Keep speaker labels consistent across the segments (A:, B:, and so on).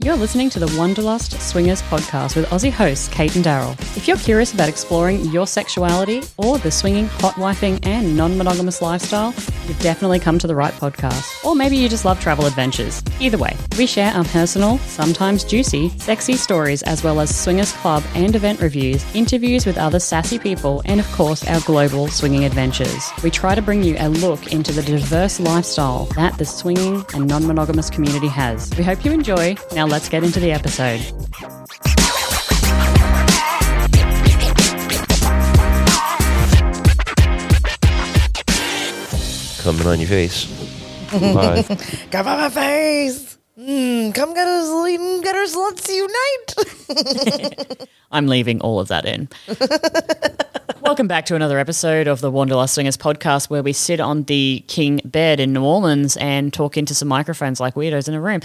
A: You're listening to the Wanderlust Swingers podcast with Aussie hosts Cate and Daryl. If you're curious about exploring your sexuality or the swinging, hot wifing, and non monogamous lifestyle, you've definitely come to the right podcast. Or maybe you just love travel adventures. Either way, we share our personal, sometimes juicy, sexy stories, as well as swingers club and event reviews, interviews with other sassy people, and of course, our global swinging adventures. We try to bring you a look into the diverse lifestyle that the swinging and non monogamous community has. We hope you enjoy. Now, let's get into the episode.
B: Coming on your face. Live.
C: Come on my face. Mm, come get us, mm, get us, let's unite.
A: I'm leaving all of that in. Welcome back to another episode of the Wanderlust Swingers podcast, where we sit on the king bed in New Orleans and talk into some microphones like weirdos in a room.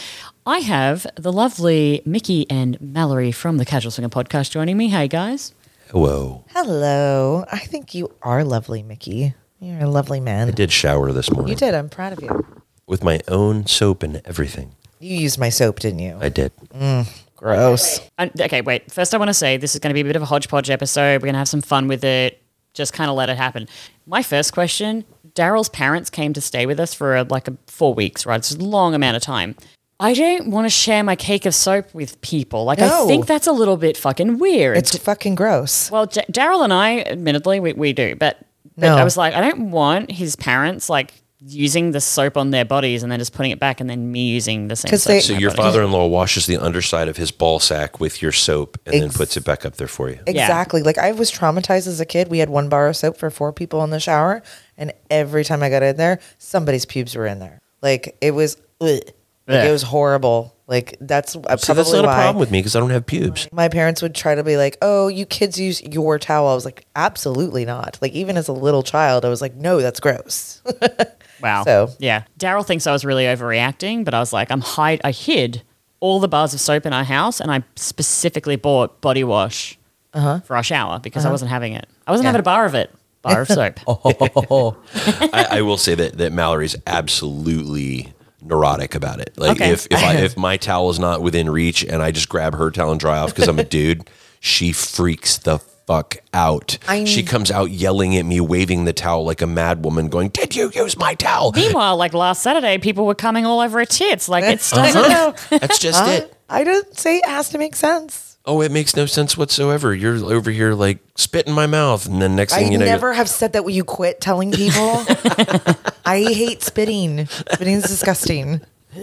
A: I have the lovely Mickey and Mallory from the Casual Swinger podcast joining me. Hey guys.
B: Whoa.
C: Hello. I think you are lovely, Mickey. You're a lovely man.
B: I did shower this morning
C: You did. I'm proud of you.
B: with my own soap and everything.
C: You used my soap, didn't you?
B: I did.
C: Mm, gross.
A: And, okay, wait. First, I want to say this is going to be a bit of a hodgepodge episode. We're going to have some fun with it. Just kind of let it happen. My first question Daryl's parents came to stay with us for uh like a, four weeks, right? It's a long amount of time. I don't want to share my cake of soap with people. Like, I think that's a little bit fucking weird.
C: It's fucking gross.
A: well, J- Daryl and I, admittedly, we, we do, but, but
C: No.
A: I was like, I don't want his parents like using the soap on their bodies and then just putting it back and then me using the same
C: 'Cause
A: soap.
C: they-
A: on
B: So
A: my
B: your
A: body.
B: father-in-law washes the underside of his ball sack with your soap and then
C: Ex-
B: puts it back up there for you.
C: Exactly. Like I was traumatized as a kid. We had one bar of soap for four people in the shower, and every time I got in there, somebody's pubes were in there. Like it was, ugh. like
A: Yeah.
C: it was horrible. Like that's uh,
B: So
C: probably
B: that's not
C: why
B: a problem with me because I don't have pubes.
C: my parents would try to be like, "Oh, you kids use your towel." I was like, "Absolutely not!" Like even as a little child, I was like, "No, that's gross."
A: Wow.
C: So-
A: yeah, Daryl thinks I was really overreacting, but I was like, I'm hide. I hid all the bars of soap in our house, and I specifically bought body wash for our shower because I wasn't having it. I wasn't
C: Yeah.
A: having a bar of it. Bar of soap.
B: I, I will say that that Mallory's absolutely neurotic about it. Like
A: Okay.
B: if if I, if my towel is not within reach and I just grab her towel and dry off because I'm a dude, she freaks the fuck out.
C: I-
B: she comes out yelling at me, waving the towel like a mad woman, going, "Did you use my towel?"
A: Meanwhile, like last Saturday, people were coming all over her tits. Like it's
B: Uh-huh. That's just it.
C: I didn't say it has to make sense.
B: Oh, it makes no sense whatsoever. You're over here like spit in my mouth, and then next
C: I
B: thing you know, you're-
C: never have said that. Will you quit telling people? I hate spitting. Spitting is disgusting.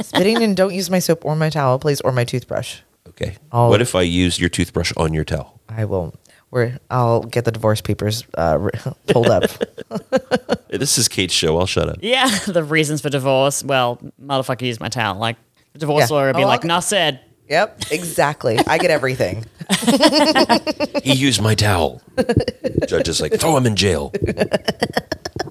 C: Spitting and don't use my soap or my towel, please, or my toothbrush.
B: okay.
C: Oh.
B: What if I use your toothbrush on your towel?
C: I will. Where I'll get the divorce papers uh, re- pulled up.
B: This is Cate's show. I'll shut up.
A: yeah. The reasons for divorce. Well, motherfucker, use my towel. Like the divorce
C: Yeah.
A: lawyer would be
C: Oh,
A: like,
C: okay.
A: "Nah, said."
C: Yep, exactly. I get everything.
B: He used my towel. Judge is like, throw him in jail.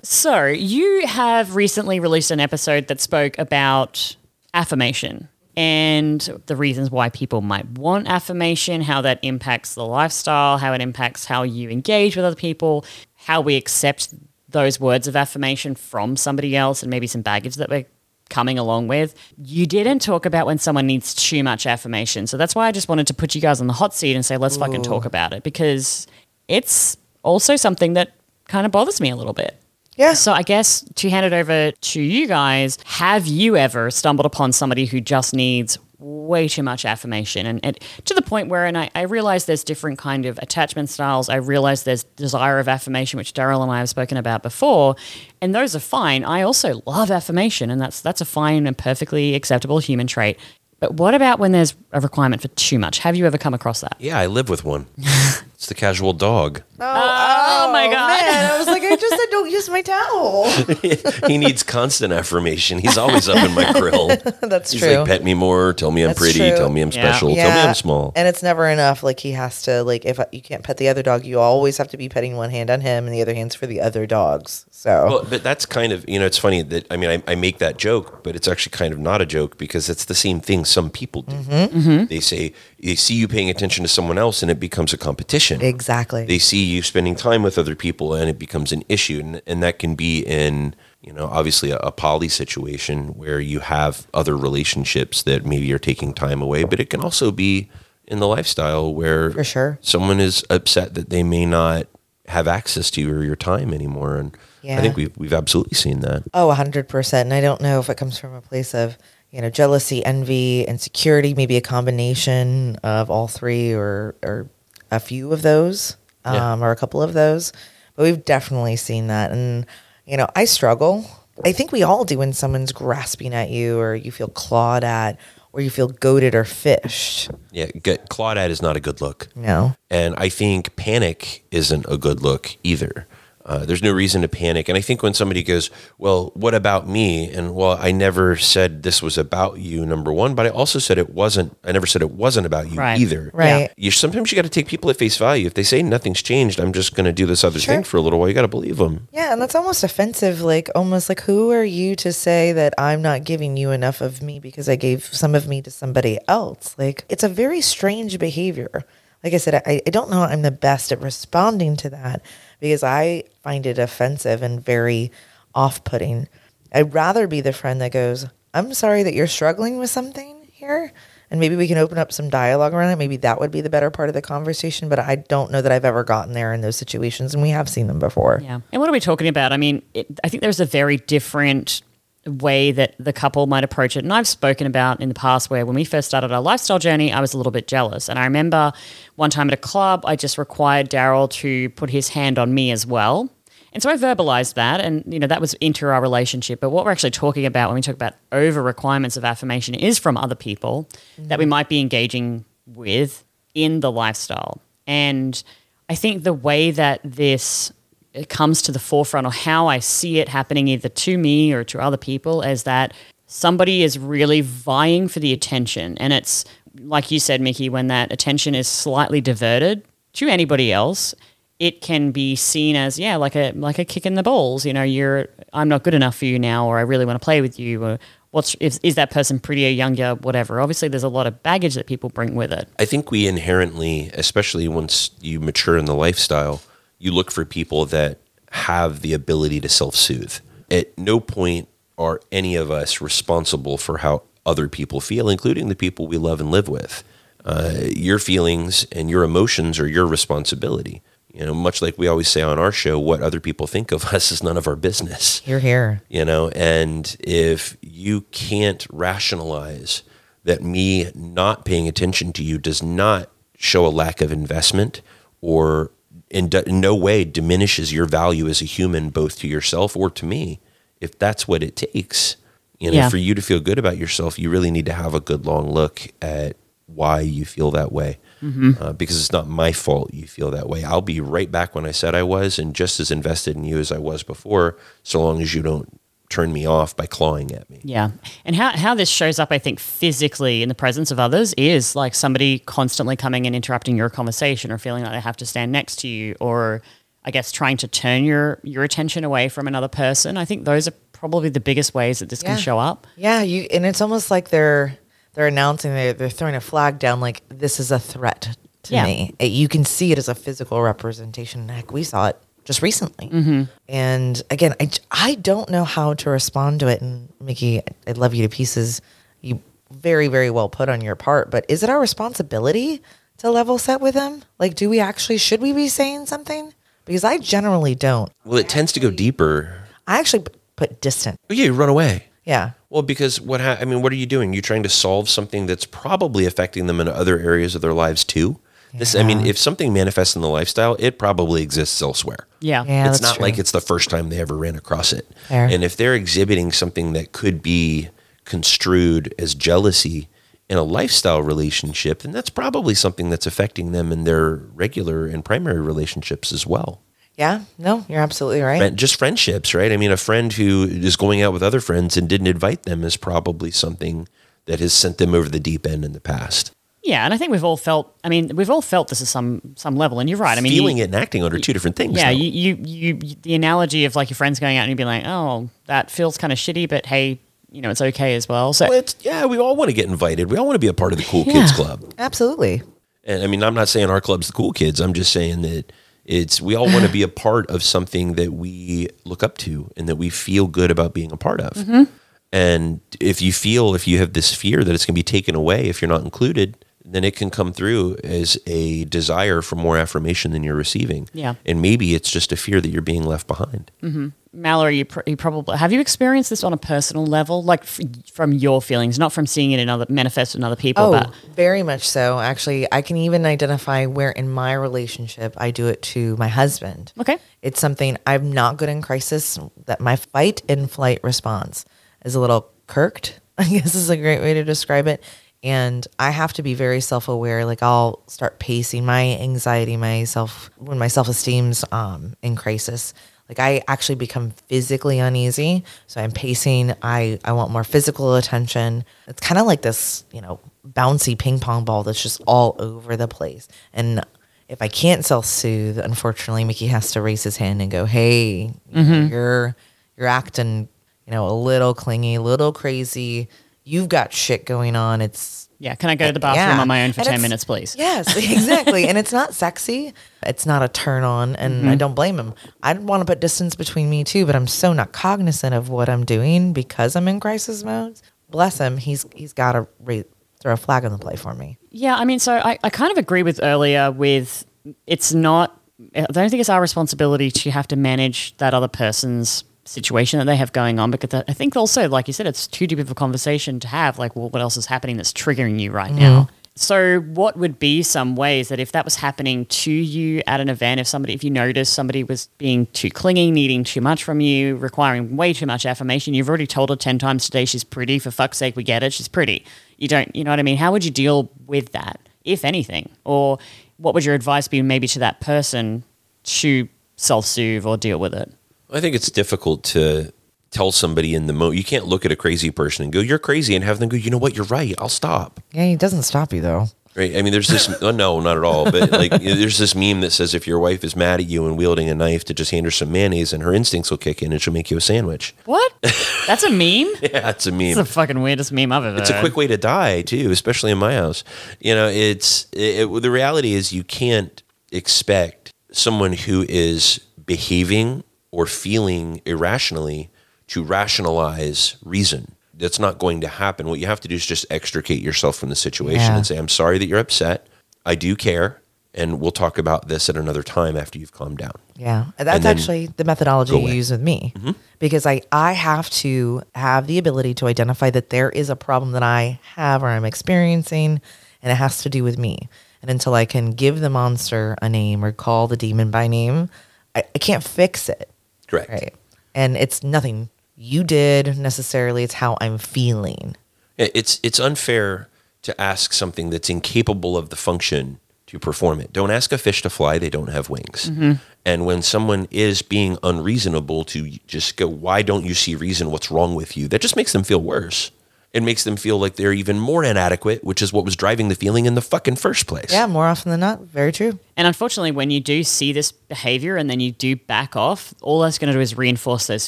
A: So, you have recently released an episode that spoke about affirmation and the reasons why people might want affirmation, how that impacts the lifestyle, how it impacts how you engage with other people, how we accept those words of affirmation from somebody else, and maybe some baggage that we're coming along with. You didn't talk about when someone needs too much affirmation. So, that's why I just wanted to put you guys on the hot seat and say, let's fucking talk about it because it's also something that kind of bothers me a little bit.
C: Yeah.
A: So I guess to hand it over to you guys, have you ever stumbled upon somebody who just needs way too much affirmation. And, and to the point where and I, I realize there's different kind of attachment styles. I realize there's desire of affirmation which daryl and i have spoken about before. And those are fine. I also love affirmation and that's that's a fine and perfectly acceptable human trait. But what about when there's a requirement for too much? Have you ever come across that?
B: Yeah, I live with one. it's the casual dog.
A: oh, my god
C: Man, I was like, I just said don't use my towel.
B: he needs constant affirmation. He's always up in my grill.
C: That's
B: He's
C: true.
B: like, pet me more, tell me I'm
C: That's
B: pretty,
C: true.
B: tell me I'm
A: Yeah.
B: special, tell me I'm small.
C: And it's never enough. Like he has to like if you can't pet the other dog, you always have to be petting one hand on him and the other hand's for the other dogs. So
B: Well, but that's kind of, you know, it's funny that, I mean, I, I make that joke, but it's actually kind of not a joke because it's the same thing some people do.
C: Mm-hmm.
B: They say, they see you paying attention to someone else and it becomes a competition.
C: exactly.
B: They see you spending time with other people and it becomes an issue. And, and that can be in you know, obviously a, a poly situation where you have other relationships that maybe are taking time away, but it can also be in the lifestyle where
C: For sure.
B: someone is upset that they may not have access to you or your time anymore. And I think we've, we've absolutely seen that.
C: Oh, 100%. And I don't know if it comes from a place of, you know, jealousy, envy, insecurity, maybe a combination of all three or, or a few of those um,
B: Yeah.
C: or a couple of those. But we've definitely seen that. And, you know, I struggle. I think we all do when someone's grasping at you or you feel clawed at or you feel goaded or fished.
B: Yeah, get clawed at is not a good look.
C: Know?
B: And I think panic isn't a good look either. Uh, there's no reason to panic. And I think when somebody goes, Well, what about me? And well, I never said this was about you, number one, but I also said it wasn't, I never said it wasn't about you
A: Right.
B: either.
C: Right.
B: You sometimes you got to take people at face value. If they say nothing's changed, I'm just going to do this other
C: Sure.
B: thing for a little while. You got to believe them.
C: Yeah, and that's almost offensive. Like, almost like, who are you to say that I'm not giving you enough of me because I gave some of me to somebody else? Like, it's a very strange behavior. Like I said, I, I don't know I'm the best at responding to that because I find it offensive and very off putting. I'd rather be the friend that goes, I'm sorry that you're struggling with something here. And maybe we can open up some dialogue around it. Maybe that would be the better part of the conversation. But I don't know that I've ever gotten there in those situations. And we have seen them before.
A: Yeah. And what are we talking about? I mean, it, I think there's a very different way that the couple might approach it. And I've spoken about in the past where when we first started our lifestyle journey, I was a little bit jealous. And I remember one time at a club, I just required Daryl to put his hand on me as well. And so I verbalized that, and you know that was into our relationship. But what we're actually talking about when we talk about over requirements of affirmation is from other people that we mm. might be engaging with in the lifestyle. And I think the way that this it comes to the forefront or how I see it happening either to me or to other people is that somebody is really vying for the attention. And it's like you said, Mickey, when that attention is slightly diverted to anybody else, it can be seen as, yeah, like a like a kick in the balls. You know, you're I'm not good enough for you now, or I really want to play with you, or what's is, is that person prettier, younger, whatever. Obviously there's a lot of baggage that people bring with it.
B: I think we inherently, especially once you mature in the lifestyle, you look for people that have the ability to self soothe. At no point are any of us responsible for how other people feel, including the people we love and live with. Uh, your feelings and your emotions are your responsibility. You know, much like we always say on our show, what other people think of us is none of our business
C: You're here.
B: you know and if you can't rationalize that me not paying attention to you does not show a lack of investment or in, d- in no way diminishes your value as a human both to yourself or to me if that's what it takes. You know
A: Yeah.
B: for you to feel good about yourself you really need to have a good long look at why you feel that way. Uh, because it's not my fault you feel that way. I'll be right back when i said i was and just as invested in you as i was before so long as you don't turn me off by clawing at me
A: Yeah. And how, how this shows up, I think, physically in the presence of others is like somebody constantly coming and interrupting your conversation or feeling like they have to stand next to you or I guess trying to turn your, your attention away from another person. I think those are probably the biggest ways that this
C: Yeah.
A: can show up.
C: Yeah, you and it's almost like they're they're announcing they're they're throwing a flag down like this is a threat to
A: Yeah.
C: me. It- you can see it as a physical representation. Heck, we saw it just recently. Mm-hmm. And again, I, I don't know how to respond to it. And Mickey, I love you to pieces. You very very well put on your part. But is it our responsibility to level set with them? Like, do we actually should we be saying something? Because I generally don't.
B: well it tends to go deeper
C: I actually put distant.
B: oh, yeah you run away
C: Yeah.
B: Well, because what ha- I mean, what are you doing? You're trying to solve something that's probably affecting them in other areas of their lives too. This, I mean, if something manifests in the lifestyle, it probably exists elsewhere.
A: Yeah.
C: Yeah,
B: it's not
C: true.
B: like it's the first time they ever ran across it.
C: Fair.
B: And if they're exhibiting something that could be construed as jealousy in a lifestyle relationship, then that's probably something that's affecting them in their regular and primary relationships as well.
C: Yeah. No, you're absolutely right.
B: Friend- just friendships, right? I mean, a friend who is going out with other friends and didn't invite them is probably something that has sent them over the deep end in the past.
A: Yeah. And I think we've all felt, I mean, we've all felt this at some, some level. And you're right. I mean,
B: Feeling
A: you,
B: it and acting on are two different things.
A: Yeah, you, you, you, you- the analogy of like your friends going out and you be like, oh, that feels kind of shitty, but hey, you know, it's okay as well. So
B: Well, it's, yeah, we all want to get invited. We all want to be a part of the cool kids club.
C: Absolutely.
B: And I mean, I'm not saying our club's the cool kids. I'm just saying that It's we all want to be a part of something that we look up to and that we feel good about being a part of.
A: Mm-hmm.
B: And if you feel if you have this fear that it's going to be taken away if you're not included, then it can come through as a desire for more affirmation than you're receiving.
A: Yeah.
B: And maybe it's just a fear that you're being left behind. Mm-hmm.
A: Mallory, you, pr- you probably have you experienced this on a personal level, like f- from your feelings, not from seeing it in other manifest in other people.
C: Oh,
A: but
C: very much so. Actually, I can even identify where in my relationship I do it to my husband.
A: Okay.
C: It's something I'm not good in crisis, that my fight and flight response is a little kirked, I guess is a great way to describe it. And I have to be very self aware. Like I'll start pacing my anxiety, my self, when my self esteem's um, in crisis. Like I actually become physically uneasy. So I'm pacing. I, I want more physical attention. It's kind of like this, you know, bouncy ping pong ball that's just all over the place. And if I can't self soothe, unfortunately, Mickey has to raise his hand and go, "Hey, know, you're you're acting, you know, a little clingy, a little crazy. You've got shit going on. It's
A: yeah, can I go to the bathroom
C: yeah.
A: on my own for
C: And
A: ten minutes, please?
C: Yes, exactly. and it's not sexy. It's not a turn on, and
A: Mm-hmm.
C: I don't blame him. I want to put distance between me too, but I'm so not cognizant of what I'm doing because I'm in crisis mode. Bless him. He's he's got to ra- throw a flag on the play for me.
A: Yeah, I mean, so I, I kind of agree with earlier with it's not, I don't think it's our responsibility to have to manage that other person's situation that they have going on because I think also, like you said, it's too deep of a conversation to have. Like, well, what else is happening that's triggering you right now? Mm-hmm. So, what would be some ways that if that was happening to you at an event, if somebody, if you noticed somebody was being too clingy, needing too much from you, requiring way too much affirmation, you've already told her 10 times today she's pretty, for fuck's sake, we get it, she's pretty. You don't, you know what I mean? How would you deal with that, if anything? Or what would your advice be maybe to that person to self soothe or deal with it?
B: I think it's difficult to tell somebody in the moment. You can't look at a crazy person and go, "You're crazy," and have them go, "You know what? You're right. I'll stop."
C: Yeah, he doesn't stop you though.
B: Right? I mean, there's this. oh, no, not at all. But like, there's this meme that says if your wife is mad at you and wielding a knife, to just hand her some mayonnaise, and her instincts will kick in, and she'll make you a sandwich.
A: What? That's a meme?
B: Yeah, it's a meme.
A: It's the fucking weirdest meme I've ever
B: it's a quick way to die too, especially in my house. You know, it's it, it- the reality is you can't expect someone who is behaving or feeling irrationally to rationalize reason. That's not going to happen. What you have to do is just extricate yourself from the situation
C: Yeah.
B: and say, "I'm sorry that you're upset. I do care, and we'll talk about this at another time after you've calmed down."
C: Yeah, that's actually the methodology you.
B: Mm-hmm.
C: use with me because I I have to have the ability to identify that there is a problem that I have or I'm experiencing, and it has to do with me. And until I can give the monster a name or call the demon by name, I, I can't fix it.
B: Correct.
C: Right. And it's nothing you did necessarily. It's how I'm feeling.
B: Yeah, It's it's unfair to ask something that's incapable of the function to perform it. Don't ask a fish to fly; they don't have wings. Mm-hmm. And when someone is being unreasonable, to just go, "Why don't you see reason? What's wrong with you?" That just makes them feel worse. It makes them feel like they're even more inadequate, which is what was driving the feeling in the fucking first place.
C: Yeah, more often than not, very true.
A: And unfortunately, when you do see this behavior and then you do back off, all that's going to do is reinforce those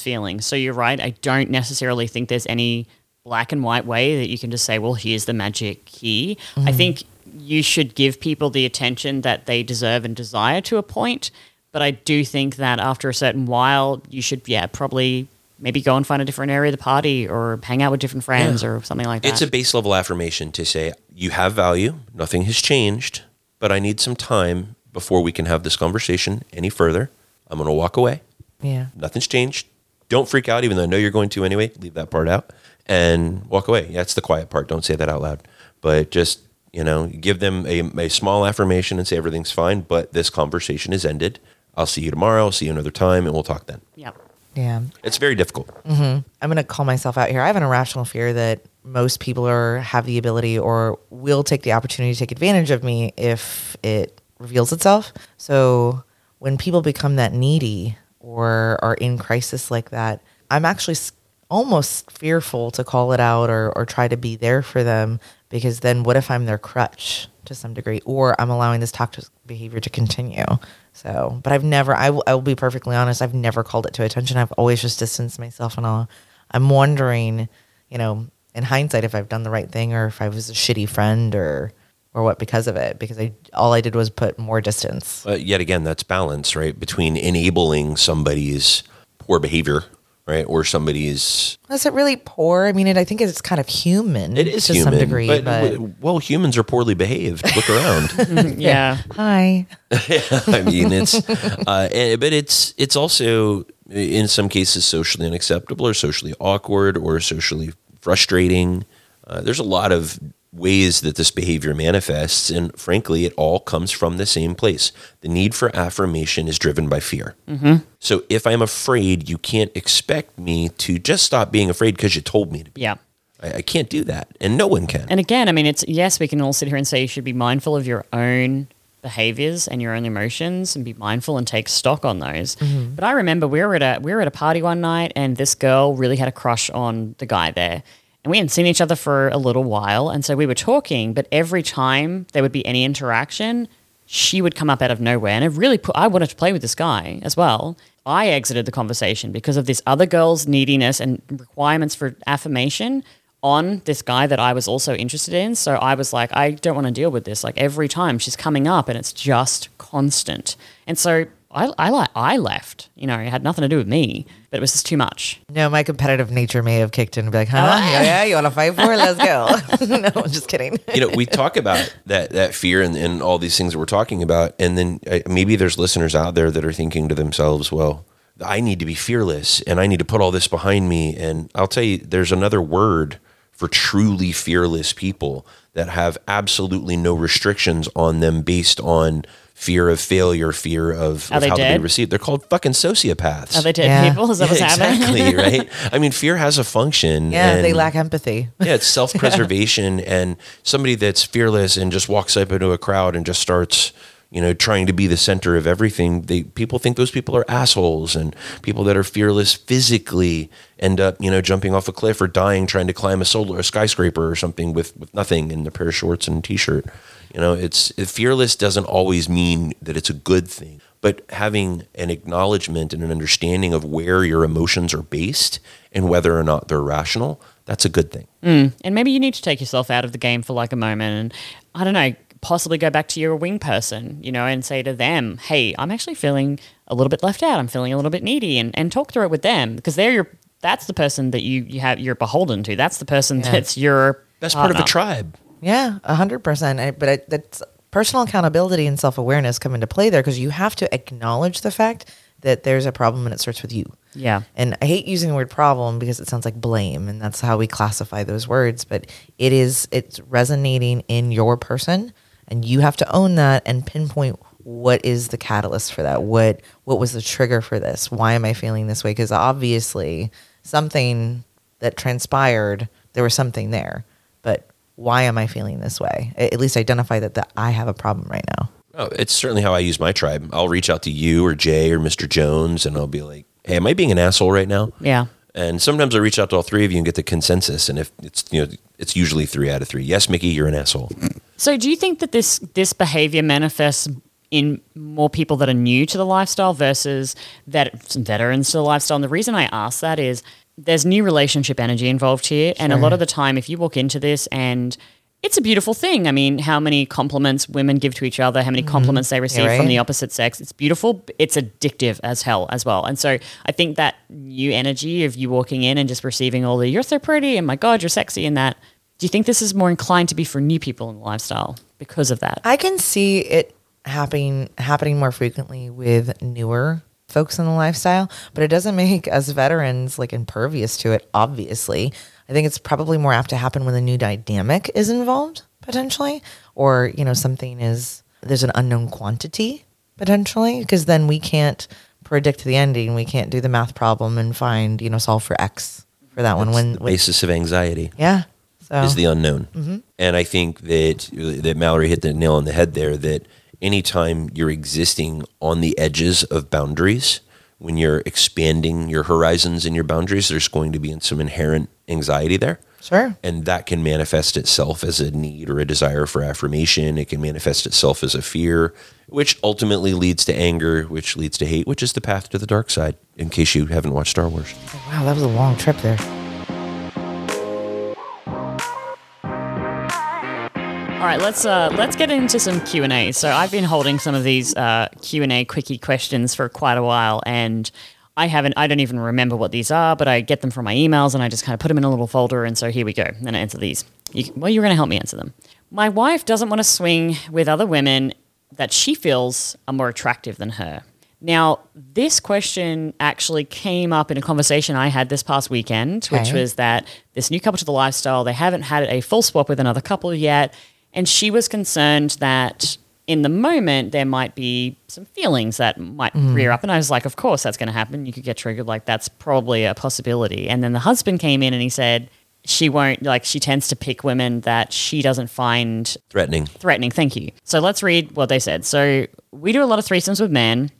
A: feelings. So you're right. I don't necessarily think there's any black and white way that you can just say, well, here's the magic key. I mm-hmm. think you should give people the attention that they deserve and desire to a point. But I do think that after a certain while, you should, yeah, probably maybe go and find a different area of the party or hang out with different friends or something like that.
B: It's a base level affirmation to say, you have value, nothing has changed, but I need some time before we can have this conversation any further. I'm going to walk away.
C: Yeah.
B: Nothing's changed. Don't freak out, even though I know you're going to anyway. Leave that part out and walk away. Yeah, that's the quiet part. Don't say that out loud. But just, you know, give them a, a small affirmation and say everything's fine, but this conversation is ended. I'll see you tomorrow. I'll see you another time, and we'll talk then.
A: Yep.
C: Yeah.
B: It's very difficult. Mm-hmm.
C: I'm going to call myself out here. I have an irrational fear that most people are have the ability or will take the opportunity to take advantage of me if it reveals itself. So when people become that needy or are in crisis like that, I'm actually almost fearful to call it out or, or try to be there for them because then what if I'm their crutch to some degree or I'm allowing this toxic behavior to continue. So, but I've never, I will, will be perfectly honest, I've never called it to attention. I've always just distanced myself and all. I'm wondering, you know, in hindsight, if I've done the right thing or if I was a shitty friend or, or what because of it because I all I did was put more distance.
B: But yet again, that's balance, right? Between enabling somebody's poor behavior, right, or somebody's
C: Is it really poor? I mean, it, I think it's kind of human.
B: it is
C: to
B: human,
C: some degree, but,
B: w- well, humans are poorly behaved. Look around.
A: Yeah.
C: hi.
B: I mean, it's, uh, and- but it's it's also in some cases socially unacceptable or socially awkward or socially frustrating. Uh, there's a lot of ways that this behavior manifests, and frankly, it all comes from the same place. The need for affirmation is driven by fear. Mm-hmm. So if I'm afraid, you can't expect me to just stop being afraid because you told me to be.
A: Yeah.
B: I, I can't do that, and no one can.
A: And again, I mean, it's yes, we can all sit here and say you should be mindful of your own behaviors and your own emotions and be mindful and take stock on those. Mm-hmm. But I remember we were at a we were at a party one night and this girl really had a crush on the guy there. And we hadn't seen each other for a little while. And so we were talking, but every time there would be any interaction, she would come up out of nowhere. And it really put, I wanted to play with this guy as well. I exited the conversation because of this other girl's neediness and requirements for affirmation on this guy that I was also interested in. So I was like, I don't want to deal with this. Like every time she's coming up and it's just constant. And so I, I, like, I left, you know, it had nothing to do with me, but it was just too much.
C: No, my competitive nature may have kicked in and be like, huh? yeah, yeah, you want to fight for it? Let's go. no, I'm just kidding.
B: you know, we talk about that that fear and, and all these things that we're talking about, and then uh, maybe there's listeners out there that are thinking to themselves, "Well, I need to be fearless, and I need to put all this behind me." And I'll tell you, there's another word for truly fearless people that have absolutely no restrictions on them based on fear of failure, fear of,
A: Are
B: of
A: they
B: how they'll be received. They're called fucking sociopaths.
A: Are they dead
C: Yeah.
A: people? Is that what's
B: Yeah,
A: happening?
B: exactly, right? I mean, fear has a function.
C: Yeah, they lack empathy.
B: yeah, it's self preservation and somebody that's fearless and just walks up into a crowd and just starts, you know, trying to be the center of everything. They people think those people are assholes and people that are fearless physically end up, you know, jumping off a cliff or dying trying to climb a solar a skyscraper or something with, with nothing and a pair of shorts and a t shirt. You know, it's fearless doesn't always mean that it's a good thing. But having an acknowledgement and an understanding of where your emotions are based and whether or not they're rational, that's a good thing.
A: Mm, and maybe you need to take yourself out of the game for like a moment and I don't know, possibly go back to your wing person, you know, and say to them, Hey, I'm actually feeling a little bit left out. I'm feeling a little bit needy and, and talk through it with them because they're your that's the person that you, you have you're beholden to. That's the person that's your
B: That's part of a tribe.
C: Yeah, a hundred percent. But I, that's personal accountability and self awareness come into play there because you have to acknowledge the fact that there's a problem and it starts with you.
A: Yeah.
C: And I hate using the word problem because it sounds like blame, and that's how we classify those words. But it is it's resonating in your person, and you have to own that and pinpoint what is the catalyst for that. What what was the trigger for this? Why am I feeling this way? Because obviously something that transpired, there was something there. But why am I feeling this way? At least identify that, that I have a problem right now.
B: Oh, it's certainly how I use my tribe. I'll reach out to you or Jay or Mr. Jones and I'll be like, hey, am I being an asshole right now?
A: Yeah.
B: And sometimes I reach out to all three of you and get the consensus. And if it's, you know, it's usually three out of three. Yes, Mickey, you're an asshole.
A: So do you think that this this behavior manifests in more people that are new to the lifestyle versus that some veterans to the lifestyle? And the reason I ask that is there's new relationship energy involved here. And a lot of the time if you walk into this and it's a beautiful thing. I mean, how many compliments women give to each other, how many mm-hmm. compliments they receive
C: right.
A: from the opposite sex. It's beautiful. It's addictive as hell as well. And so I think that new energy of you walking in and just receiving all the, you're so pretty and my God, you're sexy and that. Do you think this is more inclined to be for new people in the lifestyle because of that?
C: I can see it happening happening more frequently with newer folks in the lifestyle, but it doesn't make us veterans like impervious to it. Obviously, I think it's probably more apt to happen when a new dynamic is involved potentially, or you know something is there's an unknown quantity potentially, because then we can't predict the ending. We can't do the math problem and find you know solve for x for that one. When,
B: the
C: when
B: basis of anxiety
C: yeah, so
B: is the unknown. Mm-hmm. And I think that that Mallory hit the nail on the head there. That anytime you're existing on the edges of boundaries, when you're expanding your horizons and your boundaries, there's going to be some inherent anxiety there.
C: sure.
B: And that can manifest itself as a need or a desire for affirmation. It can manifest itself as a fear, which ultimately leads to anger, which leads to hate, which is the path to the dark side, in case you haven't watched Star Wars.
C: Wow, that was a long trip there.
A: All right, let's uh, let's get into some Q and A. So I've been holding some of these uh, Q and A quickie questions for quite a while, and I haven't. I don't even remember what these are, but I get them from my emails, and I just kind of put them in a little folder. And so here we go. And I answer these. You, well, you're going to help me answer them. My wife doesn't want to swing with other women that she feels are more attractive than her. Now, this question actually came up in a conversation I had this past weekend, which was that this new couple to the lifestyle, they haven't had a full swap with another couple yet. And she was concerned that in the moment there might be some feelings that might mm. rear up. And I was like, of course that's going to happen. You could get triggered. Like, that's probably a possibility. And then the husband came in and he said, she won't, like, she tends to pick women that she doesn't find
B: Threatening.
A: threatening. Thank you. So let's read what they said. So we do a lot of threesomes with men.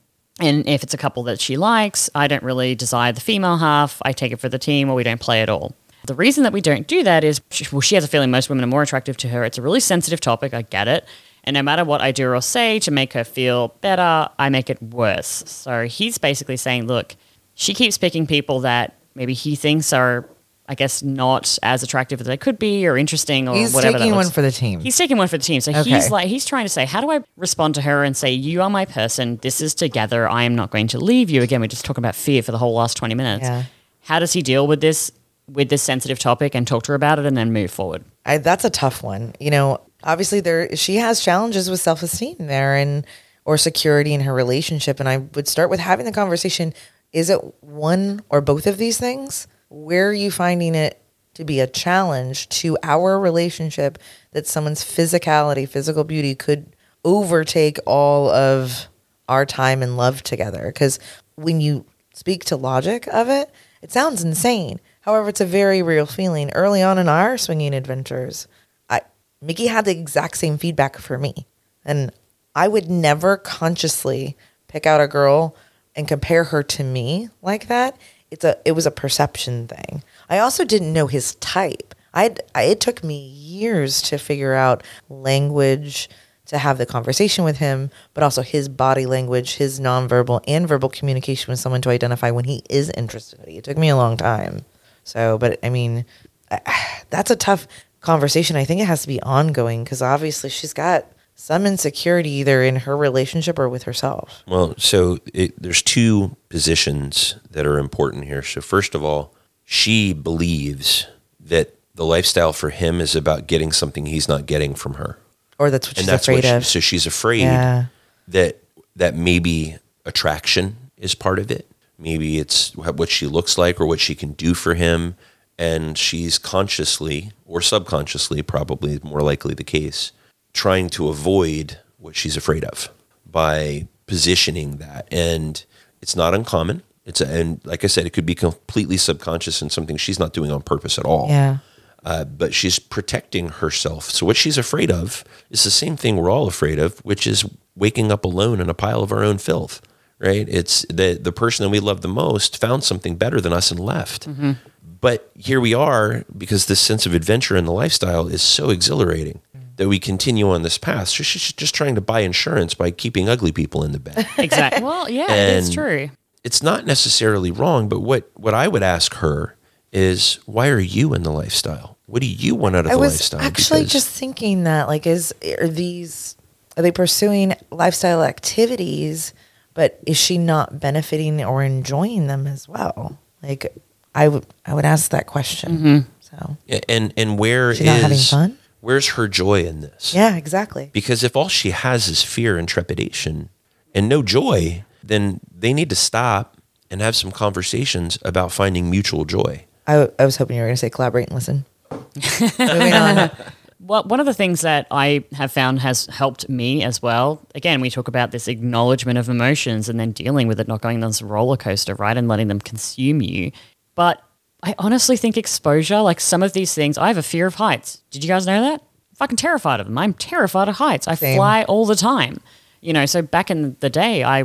A: And if it's a couple that she likes, I don't really desire the female half. I take it for the team or we don't play at all. The reason that we don't do that is, she- well, she has a feeling most women are more attractive to her. It's a really sensitive topic. I get it. And no matter what I do or say to make her feel better, I make it worse. So he's basically saying, look, she keeps picking people that maybe he thinks are, I guess, not as attractive as they could be or interesting or
C: He's
A: whatever. that
C: taking one for the team.
A: He's taking one for the team. So
C: Okay.
A: he's like he's trying to say, how do I respond to her and say, you are my person. This is together. I am not going to leave you. Again, we're just talking about fear for the whole last twenty minutes.
C: Yeah.
A: How does he deal with this with this sensitive topic and talk to her about it and then move forward?
C: I, that's a tough one. You know, obviously there she has challenges with self esteem there and or security in her relationship. And I would start with having the conversation: Is it one or both of these things? Where are you finding it to be a challenge to our relationship that someone's physicality, physical beauty could overtake all of our time and love together? Because when you speak to logic of it, it sounds insane. However, it's a very real feeling. Early on in our swinging adventures, I Mickey had the exact same feedback for me, and I would never consciously pick out a girl and compare her to me like that. It's a it was a perception thing. I also didn't know his type. I it took me years to figure out language to have the conversation with him, but also his body language, his nonverbal and verbal communication with someone to identify when he is interested. It took me a long time. So, but I mean, that's a tough conversation. I think it has to be ongoing because obviously she's got some insecurity either in her relationship or with herself.
B: Well, so it, there's two positions that are important here. So first of all, she believes that the lifestyle for him is about getting something he's not getting from her,
C: Or that's what
B: and
C: she's
B: that's
C: afraid
B: what.
C: of.
B: So she's afraid
C: Yeah.
B: that that maybe attraction is part of it. Maybe it's what she looks like or what she can do for him, and she's consciously or subconsciously, probably more likely the case, trying to avoid what she's afraid of by positioning that. And it's not uncommon. It's a, and like I said, it could be completely subconscious and something she's not doing on purpose at all
C: Yeah.
B: uh, but she's protecting herself. So what she's afraid of is the same thing we're all afraid of, which is waking up alone in a pile of our own filth. Right? It's the the person that we love the most found something better than us and left. Mm-hmm. But here we are because this sense of adventure and the lifestyle is so exhilarating mm. that we continue on this path. So she's just trying to buy insurance by keeping ugly people in the bed.
A: Exactly. well, yeah, it's true.
B: it's not necessarily wrong, but what what I would ask her is, why are you in the lifestyle? What do you want out of
C: I
B: the
C: was
B: lifestyle?
C: actually
B: Because-
C: just thinking that like is are these are they pursuing lifestyle activities but is she not benefiting or enjoying them as well? Like i would i would ask that question. Mm-hmm. So.
B: Yeah, and and where is
C: She's not having fun?
B: Where's her joy in this?
C: yeah exactly.
B: Because if all she has is fear and trepidation and no joy, then they need to stop and have some conversations about finding mutual joy.
C: I, I was hoping you were going to say collaborate and listen. Moving on
A: Well, one of the things that I have found has helped me as well. Again, we talk about this acknowledgement of emotions and then dealing with it, not going on this roller coaster, right, and letting them consume you. But I honestly think exposure, like some of these things, I have a fear of heights. Did you guys know that? fucking terrified of them. I'm terrified of heights. I
C: Same.
A: fly all the time. You know, so back in the day, I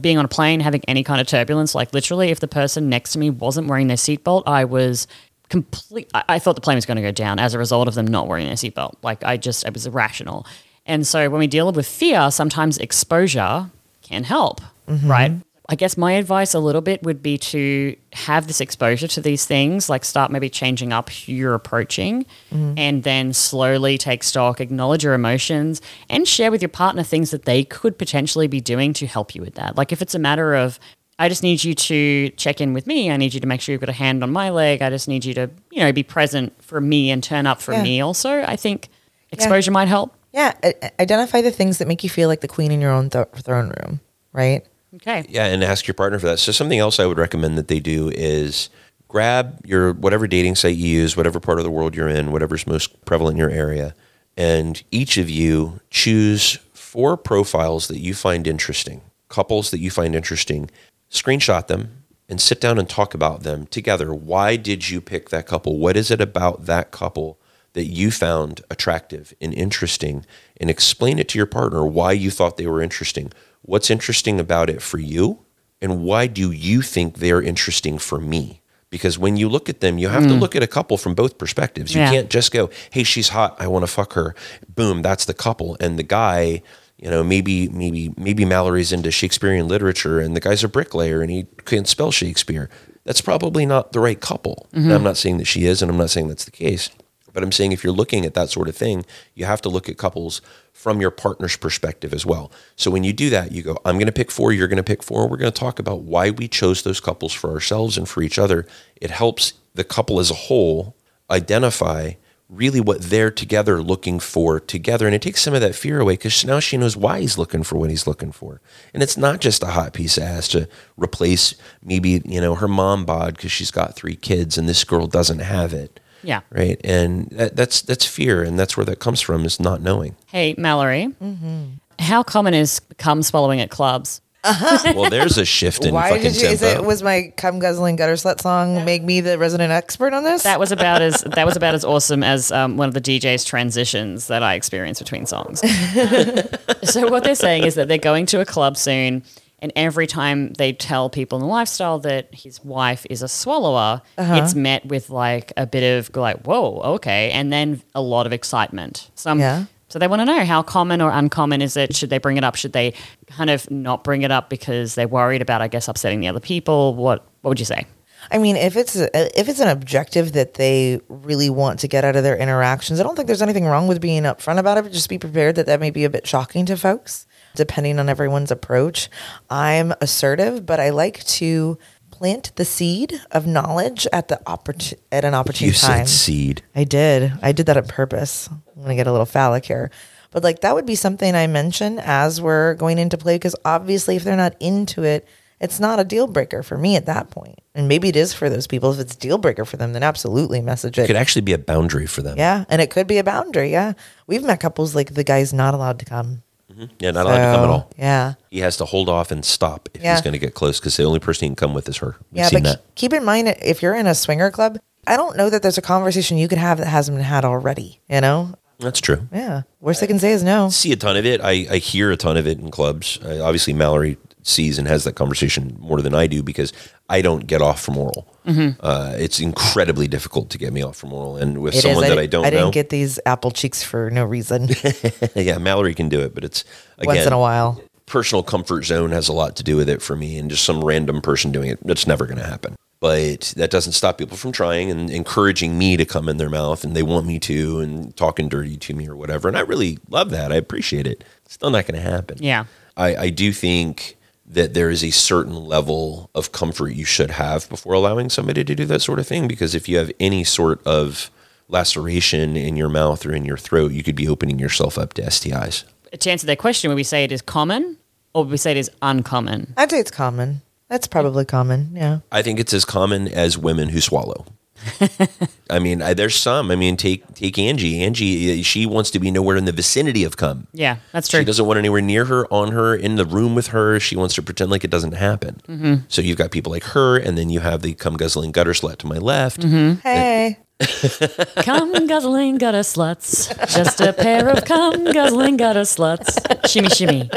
A: being on a plane, having any kind of turbulence, like literally, if the person next to me wasn't wearing their seatbelt, I was complete. I, I thought the plane was going to go down as a result of them not wearing their seatbelt. Like I just, it was irrational. And so when we deal with fear, sometimes exposure can help, mm-hmm. right? I guess my advice a little bit would be to have this exposure to these things, like start maybe changing up who you're approaching mm-hmm. and then slowly take stock, acknowledge your emotions, and share with your partner things that they could potentially be doing to help you with that. Like if it's a matter of, I just need you to check in with me. I need you to make sure you've got a hand on my leg. I just need you to, you know, be present for me and turn up for
C: Yeah.
A: me also. I think exposure might help.
C: Yeah, i- identify the things that make you feel like the queen in your own th- throne room, right?
A: Okay.
B: Yeah, and ask your partner for that. So something else I would recommend that they do is grab your whatever dating site you use, whatever part of the world you're in, whatever's most prevalent in your area, and each of you choose four profiles that you find interesting, couples that you find interesting, screenshot them and sit down and talk about them together. Why did you pick that couple? What is it about that couple that you found attractive and interesting? And explain it to your partner why you thought they were interesting. What's interesting about it for you? And why do you think they're interesting for me? Because when you look at them, you have to hmm. look at a couple from both perspectives. You
A: Yeah.
B: can't just go, hey, she's hot. I want to fuck her. Boom, that's the couple. And the guy, you know, maybe maybe maybe Mallory's into Shakespearean literature and the guy's a bricklayer and he can't spell Shakespeare. That's probably not the right couple. Now, I'm not saying that she is, and I'm not saying that's the case. But I'm saying if you're looking at that sort of thing, you have to look at couples from your partner's perspective as well. So when you do that, you go, I'm going to pick four, you're going to pick four. We're going to talk about why we chose those couples for ourselves and for each other. It helps the couple as a whole identify really what they're together looking for together. And it takes some of that fear away because now she knows why he's looking for what he's looking for. And it's not just a hot piece of ass to replace maybe, you know, her mom bod because she's got three kids and this girl doesn't have it
A: Yeah.
B: right and that, that's that's fear and that's where that comes from is not knowing
A: Hey, Mallory. Mm-hmm. How common is cum swallowing at clubs?
B: well there's a shift in
C: Why
B: fucking
C: did you? Is
B: tempo
C: it was my cum guzzling gutter slut song make me the resident expert on this?
A: That was about as that was about as awesome as um, one of the DJ's transitions that I experienced between songs. so what they're saying is that they're going to a club soon, and every time they tell people in the lifestyle that his wife is a swallower, it's met with like a bit of like, whoa, okay, and then a lot of excitement. So,
C: Yeah.
A: So they want to know how common or uncommon is it? Should they bring it up? Should they kind of not bring it up because they're worried about, I guess, upsetting the other people? What What would you say?
C: I mean, if it's if it's an objective that they really want to get out of their interactions, I don't think there's anything wrong with being upfront about it. But just be prepared that that may be a bit shocking to folks, depending on everyone's approach. I'm assertive, but I like to plant the seed of knowledge at the oppor- at an opportune
B: you
C: time.
B: said seed
C: I did. I did that on purpose. I'm going to get a little phallic here. But like that would be something I mention as we're going into play because obviously if they're not into it, it's not a deal breaker for me at that point. And maybe it is for those people. If it's a deal breaker for them, then absolutely message it.
B: could actually be a boundary for them
C: yeah. And it could be a boundary. Yeah. We've met couples like the guy's not allowed to come. Mm-hmm.
B: yeah not allowed to come at all
C: Yeah.
B: he has to hold off and stop if
C: Yeah.
B: he's going to get close because the only person he can come with is her we've
C: yeah. But ke- keep in mind if you're in a swinger club, I don't know that there's a conversation you could have that hasn't been had already, you know?
B: that's true
C: Yeah. Worst they can say is no.
B: see a ton of it. I, I hear a ton of it in clubs. I, obviously, Mallory sees and has that conversation more than I do because I don't get off from oral. Uh, it's incredibly difficult to get me off from oral, and with
C: It is.
B: someone that
C: di-
B: I don't
C: I didn't
B: know,
C: get these apple cheeks for no reason.
B: yeah, Mallory can do it, but it's again,
C: Once in a while.
B: personal comfort zone has a lot to do with it for me, and just some random person doing it, that's never going to happen. But that doesn't stop people from trying and encouraging me to come in their mouth, and they want me to, and talking dirty to me or whatever. And I really love that. I appreciate it. It's still not going to happen.
A: Yeah.
B: I, I do think that there is a certain level of comfort you should have before allowing somebody to do that sort of thing. Because if you have any sort of laceration in your mouth or in your throat, you could be opening yourself up to STIs.
A: To answer that question, would we say it is common or would we say it is uncommon?
C: I'd say it's common. That's probably common. Yeah.
B: I think it's as common as women who swallow. I mean, I, there's some. I mean, take take Angie. Angie, uh, she wants to be nowhere in the vicinity of cum.
A: Yeah, that's true.
B: She doesn't want anywhere near her, on her, in the room with her. She wants to pretend like it doesn't happen.
A: Mm-hmm.
B: So you've got people like her, and then you have the cum guzzling gutter slut to my left.
A: Mm-hmm.
C: Hey.
A: Cum guzzling gutter sluts. Just a pair of cum guzzling gutter sluts. Shimmy, shimmy.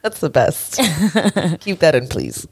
C: That's the best. Keep that in, please.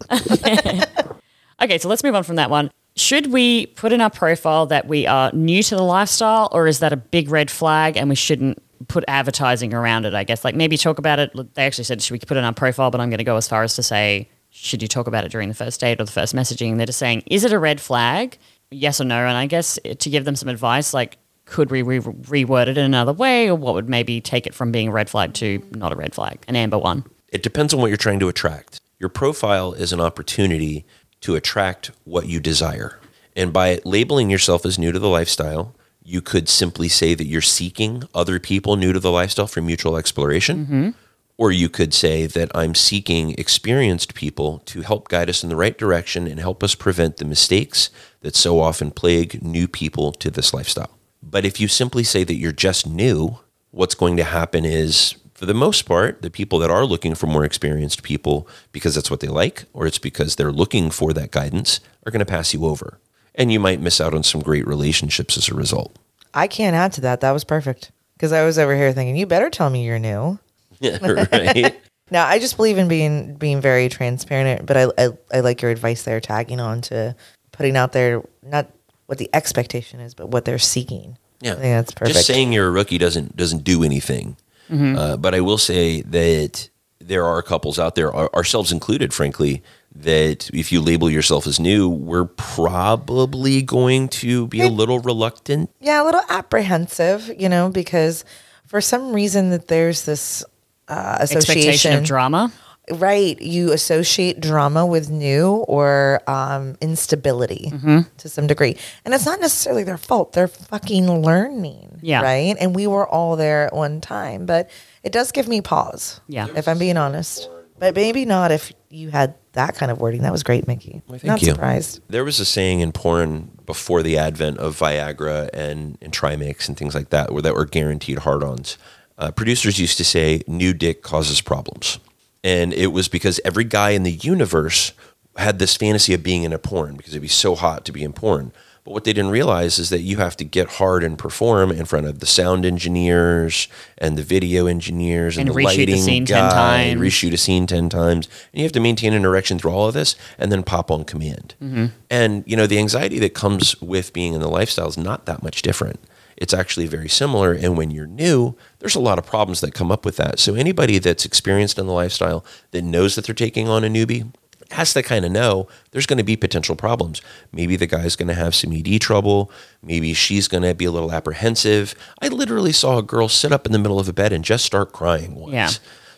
A: Okay, so let's move on from that one. Should we put in our profile that we are new to the lifestyle, or is that a big red flag and we shouldn't put advertising around it, I guess. Like maybe talk about it. They actually said, should we put it on our profile? But I'm going to go as far as to say, should you talk about it during the first date or the first messaging? They're just saying, is it a red flag? Yes or no? And I guess eh, to give them some advice, like, could we re- reword it in another way, or what would maybe take it from being a red flag to not a red flag, an amber one?
B: It depends on what you're trying to attract. Your profile is an opportunity to attract what you desire. And by labeling yourself as new to the lifestyle, you could simply say that you're seeking other people new to the lifestyle for mutual exploration. Mm-hmm. Or you could say that I'm seeking experienced people to help guide us in the right direction and help us prevent the mistakes that so often plague new people to this lifestyle. But if you simply say that you're just new, what's going to happen is, for the most part, the people that are looking for more experienced people because that's what they like, or it's because they're looking for that guidance, are going to pass you over. And you might miss out on some great relationships as a result.
C: I can't add to that. That was perfect. Because I was over here thinking, you better tell me you're new.
B: Yeah, right.
C: Now, I just believe in being being very transparent, but I, I I like your advice there, tagging on to putting out there not what the expectation is, but what they're seeking.
B: Yeah,
C: I think that's perfect.
B: Just saying you're a rookie doesn't doesn't do anything. Uh, but I will say that there are couples out there, ourselves included, frankly, that if you label yourself as new, we're probably going to be a little reluctant.
C: yeah, a little apprehensive, you know, because for some reason that there's this uh,
A: Expectation of drama.
C: Right. You associate drama with new or um, instability to some degree. And it's not necessarily their fault. They're fucking learning.
A: Yeah.
C: right? And we were all there at one time. But it does give me pause
A: Yeah.
C: if i'm being honest. But maybe not if you had that kind of wording. That was great mickey.
B: Thank
C: not
B: you.
C: surprised.
B: There was a saying in porn before the advent of Viagra and, and Trimix and things like that, where that were guaranteed hard-ons. Uh, producers used to say, "New dick causes problems," and it was because every guy in the universe had this fantasy of being in a porn because it'd be so hot to be in porn. But what they didn't realize is that you have to get hard and perform in front of the sound engineers and the video engineers and,
A: And
B: the
A: reshoot the
B: lighting
A: scene 10
B: guy,
A: times.
B: reshoot a scene 10 times and you have to maintain an erection through all of this and then pop on command mm-hmm. and you know the anxiety that comes with being in the lifestyle is not that much different it's actually very similar and when you're new there's a lot of problems that come up with that so anybody that's experienced in the lifestyle that knows that they're taking on a newbie has to kind of know there's going to be potential problems. Maybe the guy's going to have some ED trouble. Maybe she's going to be a little apprehensive. I literally saw a girl sit up in the middle of a bed and just start crying once.
A: Yeah.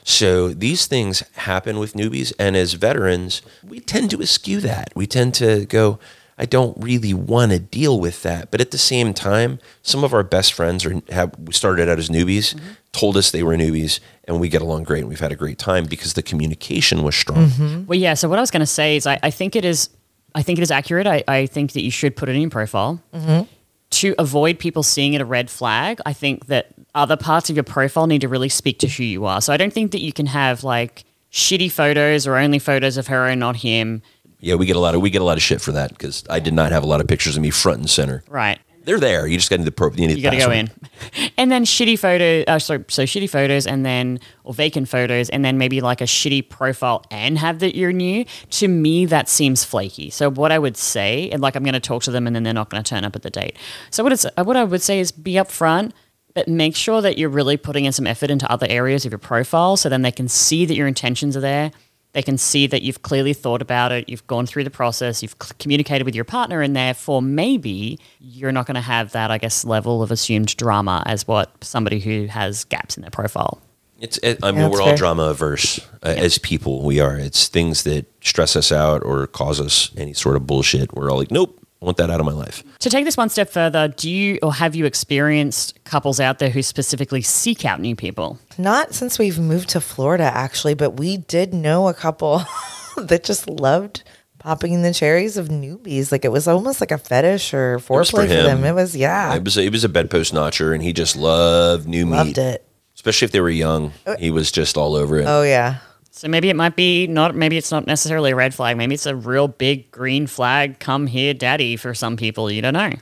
B: So these things happen with newbies, and as veterans, we tend to eschew that. We tend to go, I don't really want to deal with that. But at the same time, some of our best friends are have started out as newbies, mm-hmm. told us they were newbies, and we get along great, and we've had a great time because the communication was strong. Mm-hmm.
A: Well, yeah. So what I was going to say is, I, I think it is, I think it is accurate. I, I think that you should put it in your profile mm-hmm. to avoid people seeing it a red flag. I think that other parts of your profile need to really speak to who you are. So I don't think that you can have like shitty photos or only photos of her and not him.
B: Yeah, we get a lot of we get a lot of shit for that because I did not have a lot of pictures of me front and center.
A: Right.
B: They're there. You just got to the pro. You, need
A: You got to go in, and then shitty photo. Uh, so so shitty photos, and then or vacant photos, and then maybe like a shitty profile, and have that you're new. To me, that seems flaky. So what I would say, and like I'm going to talk to them, and then they're not going to turn up at the date. So what it's what I would say is be upfront, but make sure that you're really putting in some effort into other areas of your profile, so then they can see that your intentions are there. They can see that you've clearly thought about it, you've gone through the process, you've c- communicated with your partner, and therefore maybe you're not going to have that, I guess, level of assumed drama as what somebody who has gaps in their profile.
B: It's. It, I mean,
C: Yeah,
B: we're all drama averse uh, as people. We are. It's things that stress us out or cause us any sort of bullshit. We're all like, nope, I want that out of my life.
A: To take this one step further, do you or have you experienced couples out there who specifically seek out new people?
C: Not since we've moved to Florida, actually, but we did know a couple that just loved popping in the cherries of newbies. Like it was almost like a fetish or
B: was for
C: for, them. It was, yeah,
B: It was. It was a bedpost notcher, and he just loved new meat.
C: loved it.
B: Especially if they were young, oh. he was just all over it.
C: Oh yeah,
A: So maybe it might be not, maybe it's not necessarily a red flag. Maybe it's a real big green flag, come here, daddy, for some people. You don't know.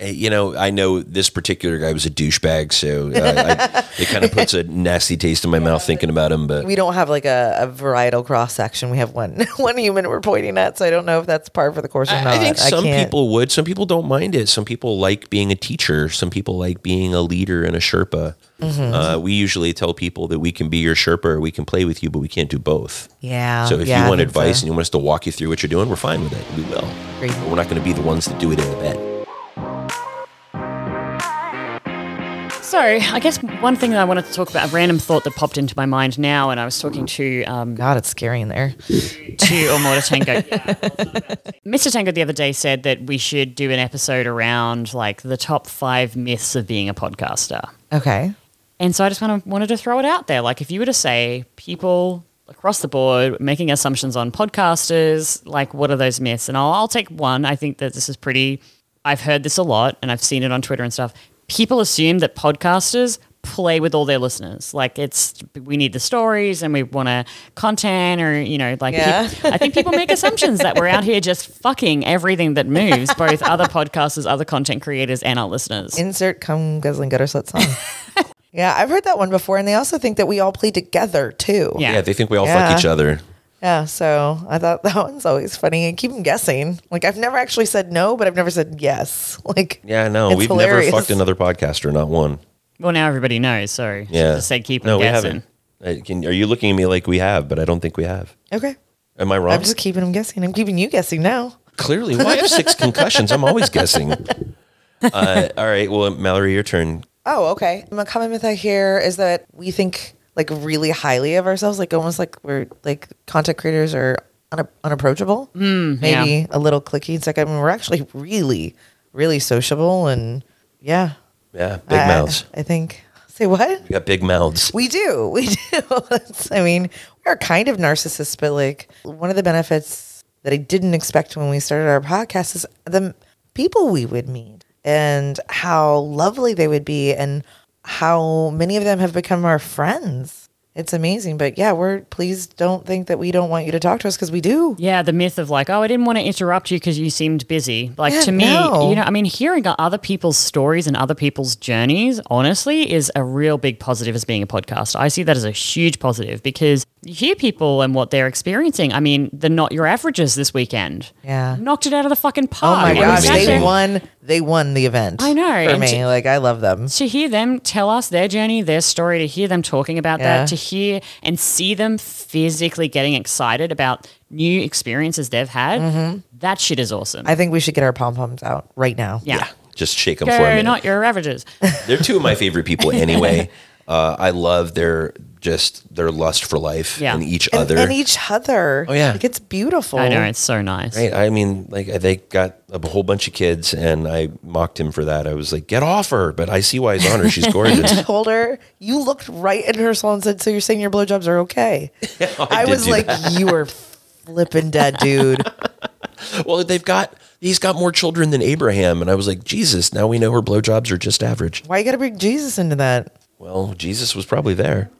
C: Yeah.
B: Uh, You know, I know this particular guy was a douchebag, so uh, I, it kind of puts a nasty taste in my mouth thinking about him. But
C: We don't have like a, a varietal cross section. We have one one human we're pointing at, so I don't know if that's par for the course or not.
B: I, I think some
C: can't-
B: people would. Some people don't mind it. Some people like being a teacher. Some people like being a leader and a Sherpa. Uh, we usually tell people that we can be your Sherpa or we can play with you, but we can't do both.
C: Yeah.
B: So if
C: yeah,
B: you want advice
C: so.
B: and you want us to walk you through what you're doing, we're fine with it. We will.
C: Great.
B: But we're not going to be the ones that do it in the bed.
A: So, I guess one thing that I wanted to talk about, a random thought that popped into my mind now, and I was talking to um,
C: God, it's scary in there.
A: to Omota Tango. Mr. Tango the other day said that we should do an episode around like the top five myths of being a podcaster.
C: Okay.
A: And so I just kind of wanted to throw it out there. Like, if you were to say people across the board making assumptions on podcasters, like, what are those myths? And I'll, I'll take one. I think that this is pretty, I've heard this a lot and I've seen it on Twitter and stuff. People assume that podcasters play with all their listeners. Like, it's, we need the stories and we want to content or, you know, like,
C: Yeah.
A: peop- I think people make assumptions that we're out here just fucking everything that moves, both other podcasters, other content creators, and our listeners.
C: Insert come guzzling gutter slut song. yeah, I've heard that one before, and they also think that we all play together too.
A: Yeah.
B: Yeah, they think we all
C: Yeah.
B: fuck each other.
C: Yeah, so I thought that one's always funny and keep them guessing. Like I've never actually said no, but I've never said yes. Like
B: Yeah, no,
C: it's
B: we've
C: hilarious.
B: never fucked another podcaster, not one.
A: Well, now everybody knows. Sorry.
B: Yeah.
A: just say keep
B: no,
A: them
B: we
A: guessing.
B: haven't. Uh, can, are you looking at me like we have? But I don't think we have.
C: Okay,
B: Am I wrong?
C: I'm just keeping them guessing. I'm keeping you guessing now.
B: Clearly, well, I have six concussions. I'm always guessing. Uh, all right, well, Mallory, your turn.
C: Oh, okay. My common myth I hear is that we think like really highly of ourselves, like almost like we're like content creators are una- unapproachable. Mm, Maybe a little clicky. It's like I mean, we're actually really, really sociable, and yeah,
B: Yeah, big
C: I-
B: mouths.
C: I, I think. Say what?
B: We got big mouths.
C: We do. We do. I mean, we're kind of narcissists, but like one of the benefits that I didn't expect when we started our podcast is the people we would meet and how lovely they would be and how many of them have become our friends. It's amazing. But yeah, we're please don't think that we don't want you to talk to us because we do.
A: Yeah, the myth of like, oh, I didn't want to interrupt you because you seemed busy. Like
C: Yeah,
A: to me,
C: no.
A: you know, I mean, hearing other people's stories and other people's journeys, honestly, is a real big positive as being a podcast. I see that as a huge positive because you hear people and what they're experiencing. I mean, the not your averages this weekend.
C: Yeah.
A: Knocked it out of the fucking park.
C: Oh
A: my
C: gosh,
A: we
C: they
A: there-
C: won. They won the event.
A: I know,
C: For
A: and
C: me,
A: to-
C: like I love them.
A: to hear them tell us their journey, their story, to hear them talking about
C: Yeah.
A: that, to hear and see them physically getting excited about new experiences they've had, that shit is awesome.
C: I think we should get our pom poms out right now.
A: yeah.
B: Just shake them
A: Go,
B: for a minute.
A: not your averages.
B: They're two of my favorite people anyway. Uh, I love their just their lust for life
A: Yeah.
B: and each
C: And,
B: other.
C: and each other.
B: Oh, yeah.
C: like it's beautiful.
A: I know, it's so nice.
B: Right. I mean, like they got a whole bunch of kids, and I mocked him for that. I was like, "Get off her!" But I see why he's on her. She's gorgeous.
C: told her you looked right in her soul and said, "So you're saying your blowjobs are okay?" I,
B: did
C: was
B: do
C: like,
B: that.
C: "You were flipping dead, dude."
B: well, they've got he's got more children than Abraham, and I was like, Jesus. Now we know her blowjobs are just average.
C: Why you got to bring Jesus into that?
B: Well, Jesus was probably there.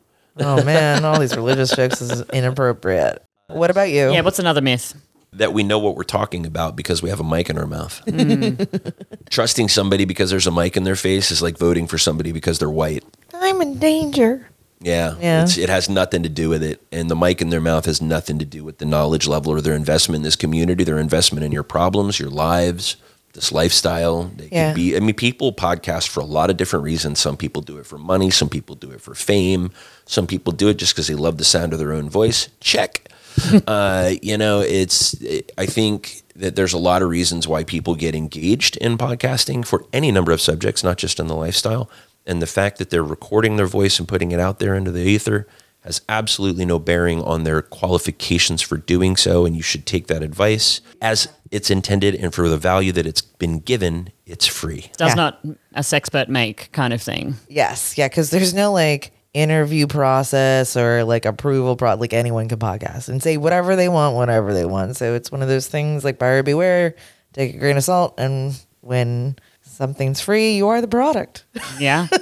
C: Oh man, all these religious jokes is inappropriate. What about you?
A: Yeah, what's another myth?
B: that we know what we're talking about because we have a mic in our mouth. Mm. Trusting somebody because there's a mic in their face is like voting for somebody because they're white.
C: I'm in danger.
B: Yeah,
C: Yeah.
B: It's, it has nothing to do with it, and the mic in their mouth has nothing to do with the knowledge level or their investment in this community. Their investment in your problems, your lives, this lifestyle. They
C: Yeah.
B: could be. I mean, people podcast for a lot of different reasons. Some people do it for money. Some people do it for fame. Some people do it just because they love the sound of their own voice. Check. uh, you know, it's. I think that there's a lot of reasons why people get engaged in podcasting for any number of subjects, not just in the lifestyle. And the fact that they're recording their voice and putting it out there into the ether has absolutely no bearing on their qualifications for doing so. And you should take that advice as it's intended and for the value that it's been given, it's free.
A: Does
C: Yeah.
A: not a sexpert make kind of thing.
C: Yes, yeah, because there's no like interview process or like approval pro like anyone can podcast and say whatever they want whenever they want. So it's one of those things like buyer beware, take a grain of salt, and when something's free, you are the product.
A: Yeah.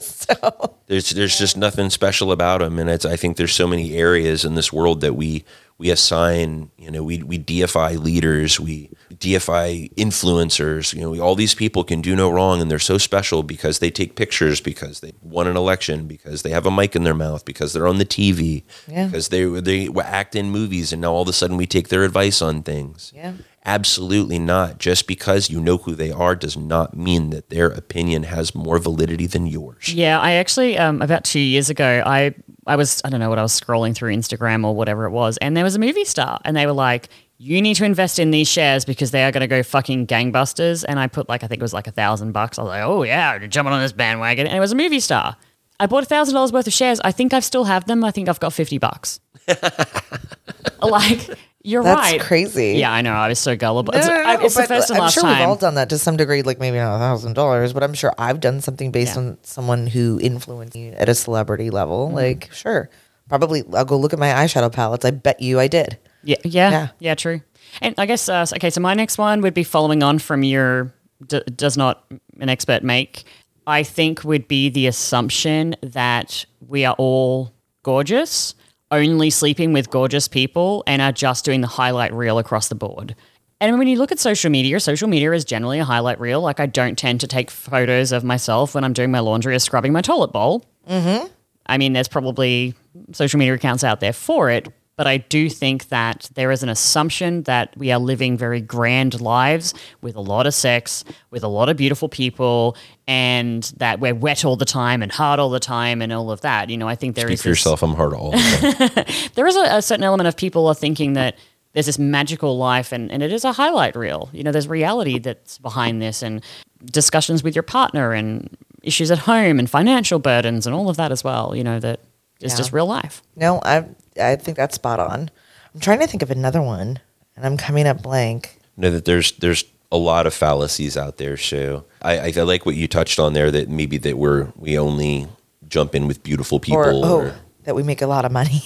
B: So There's there's just nothing special about them, and it's I think there's so many areas in this world that we we assign, you know, we we deify leaders, we deify influencers. You know, we, all these people can do no wrong, and they're so special because they take pictures, because they won an election, because they have a mic in their mouth, because they're on the TV,
C: Yeah.
B: because they they act in movies, and now all of a sudden we take their advice on things.
C: Yeah.
B: Absolutely not. Just because you know who they are does not mean that their opinion has more validity than yours.
A: Yeah, I actually um, about two years ago, I I was I don't know what I was scrolling through Instagram or whatever it was, and there was a movie star, and they were like, "You need to invest in these shares because they are going to go fucking gangbusters." And I put like I think it was like a thousand bucks. I was like, "Oh yeah, jumping on this bandwagon," and it was a movie star. I bought a thousand dollars worth of shares. I think I still have them. I think I've got fifty bucks. like you're
C: That's
A: right.
C: crazy.
A: Yeah, I know. I was so gullible.
C: No,
A: it's
C: no, no,
A: I, it's the first and
C: I'm
A: last
C: sure
A: time.
C: we've all done that to some degree, like maybe not a thousand dollars, but I'm sure I've done something based
A: Yeah.
C: on someone who influenced me at a celebrity level.
A: Mm-hmm.
C: Like, sure, probably I'll go look at my eyeshadow palettes. I bet you I did.
A: Yeah, yeah,
C: Yeah.
A: yeah, true. And I guess uh, okay. So my next one would be following on from your d- does not an expert make. I think would be the assumption that we are all gorgeous, only sleeping with gorgeous people, and are just doing the highlight reel across the board. And when you look at social media, social media is generally a highlight reel. Like I don't tend to take photos of myself when I'm doing my laundry or scrubbing my toilet bowl. Mm-hmm. I mean, there's probably social media accounts out there for it, but I do think that there is an assumption that we are living very grand lives with a lot of sex, with a lot of beautiful people, and that we're wet all the time and hard all the time and all of that. You know, I think there
B: Speak
A: is
B: for
A: this-
B: yourself. I'm hard all the time.
A: there is a, a certain element of people are thinking that there's this magical life and, and it is a highlight reel. You know, there's reality that's behind this and discussions with your partner and issues at home and financial burdens and all of that as well, you know, that is
C: Yeah.
A: just real life.
C: No, I I think that's spot on. I'm trying to think of another one, and I'm coming up blank.
B: know that there's there's a lot of fallacies out there. So I, I, I like what you touched on there. That maybe that we're we only jump in with beautiful
C: Or
B: people,
C: oh,
B: or,
C: that we make a lot of money.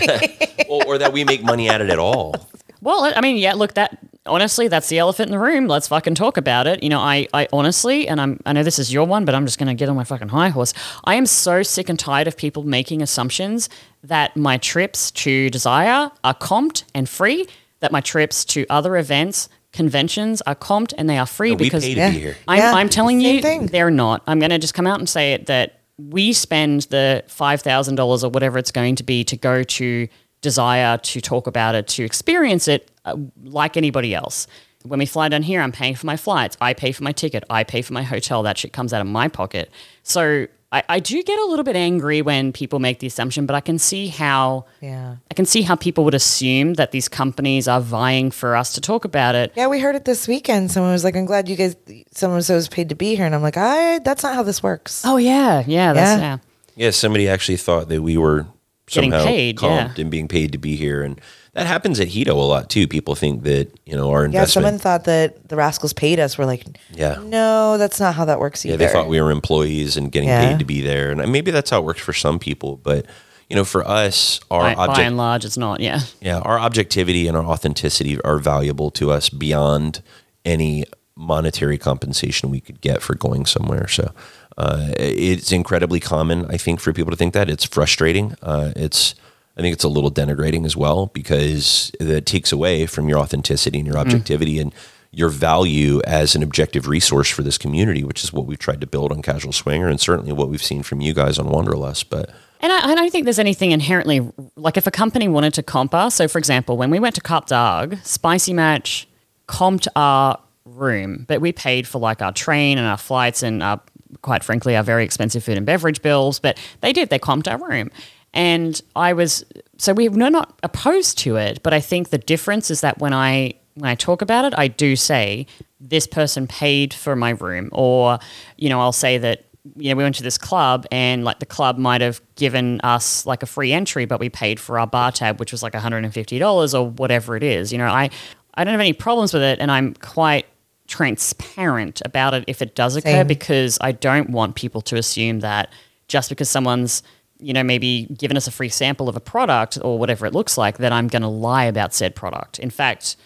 B: or, or that we make money at it at all.
A: Well, I mean, yeah, look, that honestly, that's the elephant in the room. Let's fucking talk about it. You know, I, I honestly, and I'm, I know this is your one, but I'm just going to get on my fucking high horse. I am so sick and tired of people making assumptions that my trips to Desire are comped and free, that my trips to other events, conventions are comped and they are free
B: No, we
A: because
B: pay to
C: Yeah.
B: be here.
A: I'm,
C: Yeah,
A: I'm telling
C: same
A: you,
C: thing.
A: they're not. I'm going to just come out and say it that we spend the $5,000 or whatever it's going to be to go to Desire to talk about it, to experience it uh, like anybody else. When we fly down here, I'm paying for my flights. I pay for my ticket. I pay for my hotel. That shit comes out of my pocket. So I, I do get a little bit angry when people make the assumption, but I can see how
C: yeah.
A: I can see how people would assume that these companies are vying for us to talk about it.
C: Yeah, we heard it this weekend. Someone was like, "I'm glad you guys, someone so was paid to be here," and I'm like, "I, that's not how this works."
A: Oh yeah, yeah, that's
C: Yeah.
A: yeah.
B: Yeah, somebody actually thought that we were
A: Getting
B: somehow
A: paid, yeah.
B: and being paid to be here, and that happens at Hedo a lot too. People think that you know our investment.
C: Yeah, someone thought that the rascals paid us. We're like,
B: Yeah.
C: no, that's not how that works
B: Yeah,
C: either.
B: they thought we were employees and getting
C: Yeah.
B: paid to be there, and maybe that's how it works for some people. But you know, for us, our
A: By, by and large, it's not. Yeah.
B: yeah, our objectivity and our authenticity are valuable to us beyond any monetary compensation we could get for going somewhere. So uh, it's incredibly common, I think, for people to think that it's frustrating. Uh, it's I think it's a little denigrating as well because that takes away from your authenticity and your objectivity and your value as an objective resource for this community, which is what we've tried to build on Casual Swinger and certainly what we've seen from you guys on Wanderlust. But
A: And I, I don't think there's anything inherently like if a company wanted to comp us. So, for example, when we went to Cap d'Agde, Spicy Match comped our room, but we paid for like our train and our flights and our, quite frankly, our very expensive food and beverage bills. But they did, they comped our room. And I was, so we we're not opposed to it, but I think the difference is that when I, when I talk about it, I do say this person paid for my room, or, you know, I'll say that you know, we went to this club and like the club might have given us like a free entry, but we paid for our bar tab, which was like $150 or whatever it is. You know, I, I don't have any problems with it and I'm quite transparent about it if it does occur
C: Same.
A: because I don't want people to assume that just because someone's you know maybe given us a free sample of a product or whatever it looks like that I'm going to lie about said product. In fact,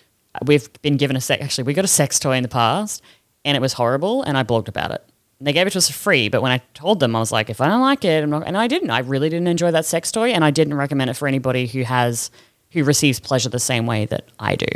A: we've been given a sex actually we got a sex toy in the past and it was horrible and I blogged about it. And they gave it to us for free, but when I told them I was like if I don't like it, I'm not and I didn't. I really didn't enjoy that sex toy and I didn't recommend it for anybody who has who receives pleasure the same way that I do.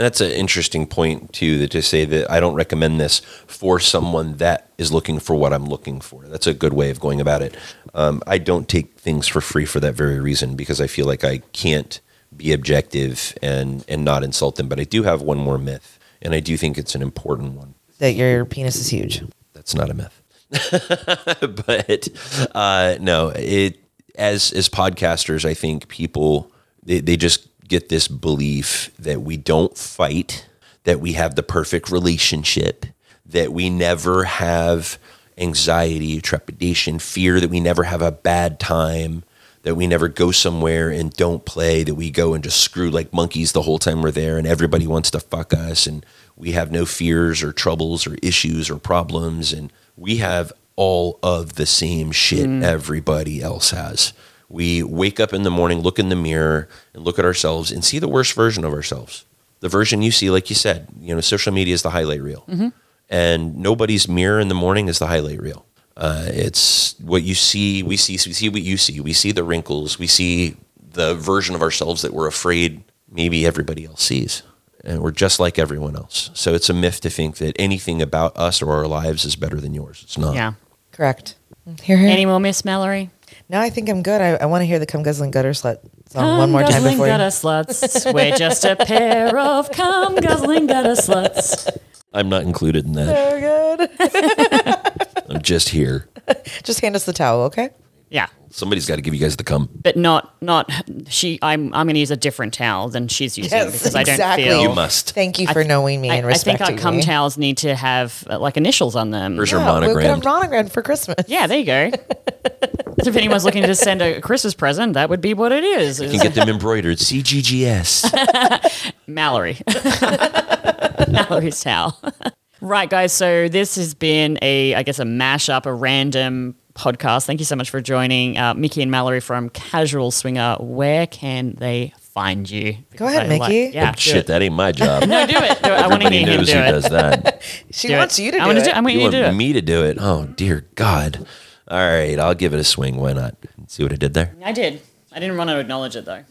B: And that's an interesting point too. That to say that I don't recommend this for someone that is looking for what I'm looking for. That's a good way of going about it. Um, I don't take things for free for that very reason because I feel like I can't be objective and and not insult them. But I do have one more myth, and I do think it's an important one.
C: That your penis is huge.
B: That's not a myth. but uh, no, it as as podcasters, I think people they, they just get this belief that we don't fight, that we have the perfect relationship, that we never have anxiety, trepidation, fear, that we never have a bad time, that we never go somewhere and don't play, that we go and just screw like monkeys the whole time we're there and everybody wants to fuck us and we have no fears or troubles or issues or problems and we have all of the same shit mm. everybody else has. We wake up in the morning, look in the mirror, and look at ourselves and see the worst version of ourselves. The version you see, like you said, you know, social media is the highlight reel, and nobody's mirror in the morning is the highlight reel. Uh, it's what you see. We see. We see what you see. We see the wrinkles. We see the version of ourselves that we're afraid maybe everybody else sees, and we're just like everyone else. So it's a myth to think that anything about us or our lives is better than yours. It's not.
A: Yeah.
C: Correct. Here, here.
A: Any more, Miss Mallory?
C: No, I think I'm good. I, I want to hear the "Come Guzzling Gutter Slut" song
A: Come
C: one more time
A: guzzling
C: before.
A: gutter sluts. We're just a pair of come guzzling gutter sluts.
B: I'm not included in that.
C: So good.
B: I'm just here.
C: Just hand us the towel, okay?
A: Yeah.
B: Somebody's got to give you guys the cum.
A: But not not she I'm I'm gonna use a different towel than she's using because I don't
C: exactly.
A: feel
B: You must.
C: Thank you for knowing me
A: I,
C: and respecting me.
A: I think our cum
C: me.
A: towels need to have uh, like initials on them.
B: Hers are
C: Yeah, we'll get a monogram for Christmas.
A: Yeah, there you go. if anyone's looking to send a Christmas present, that would be what it is.
B: You can get them embroidered. CGGS.
A: Mallory. Mallory's towel. right, guys. So this has been a, I guess, a mashup, a random podcast. Thank you so much for joining uh, Mickey and Mallory from Casual Swinger. Where can they find you?
C: Go ahead,
A: Because I like-
C: Mickey.
A: yeah, do
B: Shit,
A: it.
B: that ain't my job.
A: No, do it. Do it. I want to
B: Everybody
A: hear him
B: knows
A: do
B: who
A: it.
B: does that.
C: She
A: Do
C: wants
A: it.
C: you to
A: I
C: do
A: wanna
C: it.
A: do, I want
B: You
A: you to do
B: want
A: it.
B: me to do it? Oh dear God! All right, I'll give it a swing. Why not? See what I did there?
A: I did. I didn't want to acknowledge it though.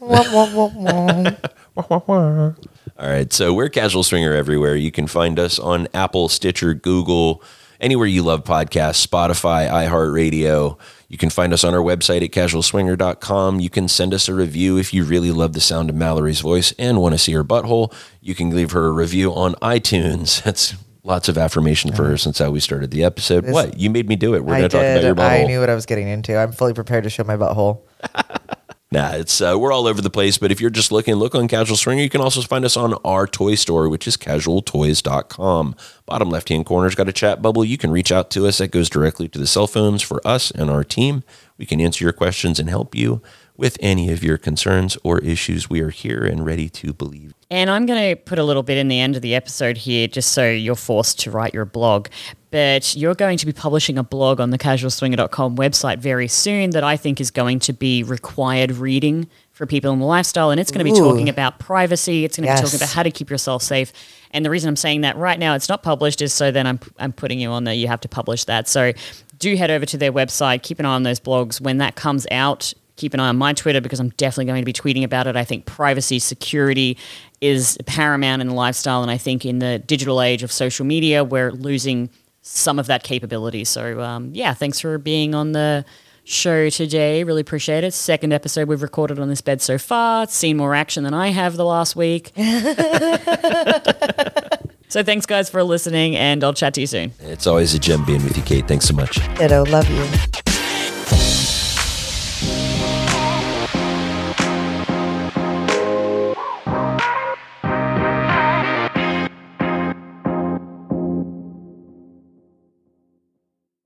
B: All right, so we're Casual Swinger everywhere. You can find us on Apple, Stitcher, Google, anywhere you love podcasts, Spotify, iHeartRadio. You can find us on our website at casualswinger.com. You can send us a review if you really love the sound of Mallory's voice and want to see her butthole. You can leave her a review on iTunes. That's lots of affirmation for her since how we started the episode. what? You made me do it. We're
C: I
B: going to talk about your butthole.
C: I knew what I was getting into. I'm fully prepared to show my butthole.
B: Nah, it's uh, we're all over the place. But if you're just looking, look on Casual Swinger. You can also find us on our toy store, which is casualtoys.com. Bottom left hand corner's got a chat bubble. You can reach out to us. That goes directly to the cell phones for us and our team. We can answer your questions and help you with any of your concerns or issues. We are here and ready to believe.
A: And I'm going to put a little bit in the end of the episode here just so you're forced to write your blog. But you're going to be publishing a blog on the casualswinger.com website very soon that I think is going to be required reading for people in the lifestyle. And it's going to be
C: Ooh.
A: talking about privacy, it's going to be talking about how to keep yourself safe. And the reason I'm saying that right now it's not published is so then I'm, I'm putting you on there. You have to publish that. So do head over to their website, keep an eye on those blogs. When that comes out, keep an eye on my Twitter because I'm definitely going to be tweeting about it. I think privacy, security is paramount in the lifestyle. And I think in the digital age of social media, we're losing some of that capability. So, um, yeah, thanks for being on the show today. Really appreciate it. Second episode we've recorded on this bed so far. It's seen more action than I have the last week. so, thanks, guys, for listening, and I'll chat to you soon.
B: It's always a gem being with you, Cate. Thanks so much.
C: Ditto. Love you.